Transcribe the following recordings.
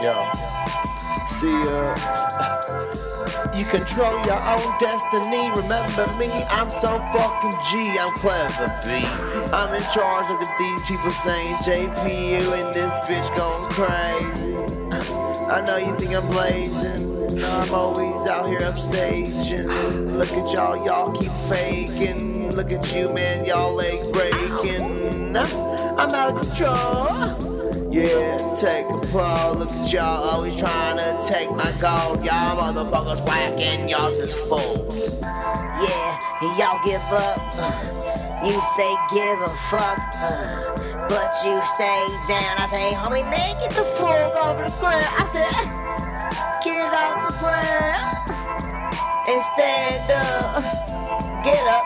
Yo. See, uh, you control your own destiny. Remember me, I'm so fucking G. I'm clever, B. I'm in charge. Look at these people saying JPU and this bitch going crazy. I know you think I'm blazing. I'm always out here upstaging. Look at y'all, y'all keep faking. Look at you, man, y'all legs breaking. I'm out of control. Yeah, take a pull. Look at y'all always trying to take my gold. Y'all motherfuckers whacking, y'all just fools. Yeah, y'all give up. Uh, you say give a fuck. Uh, but you stay down. I say, homie, make it the fuck over the ground. I said,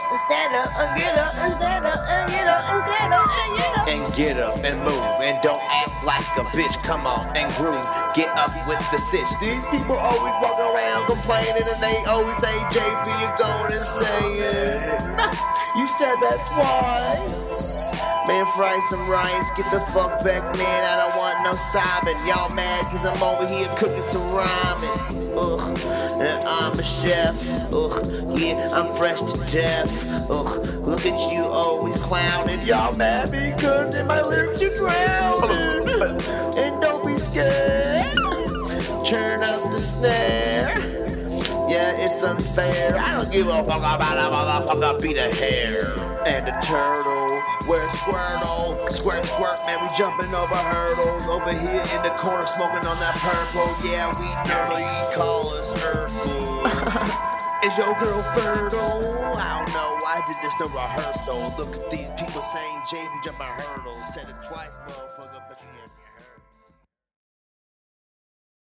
and stand up and get up and stand up and get up and stand up and get up. And get up and move and don't act like a bitch. Come on and groove. Get up with the sitch. These people always walk around complaining and they always say JB you're going insane. You said that's wise. Man, fry some rice, get the fuck back, man. I don't want no sobbing. Y'all mad cause I'm over here cooking some ramen. Chef. Ugh, yeah, I'm fresh to death. Ugh, look at you always clowning. Y'all mad because in my lyrics you drowning. And don't be scared. Turn up the snare. Yeah, it's unfair. I don't give a fuck about a motherfucker beat a hair. And a turtle, where's Squirtle? Squirt, squirt, man, we jumping over hurdles. Over here in the corner, smoking on that purple. Yeah, we dirty, call us Urkel. Is your girl fertile? Oh, I don't know, I did this no rehearsal. Look at these people saying JB jumping hurdles. Said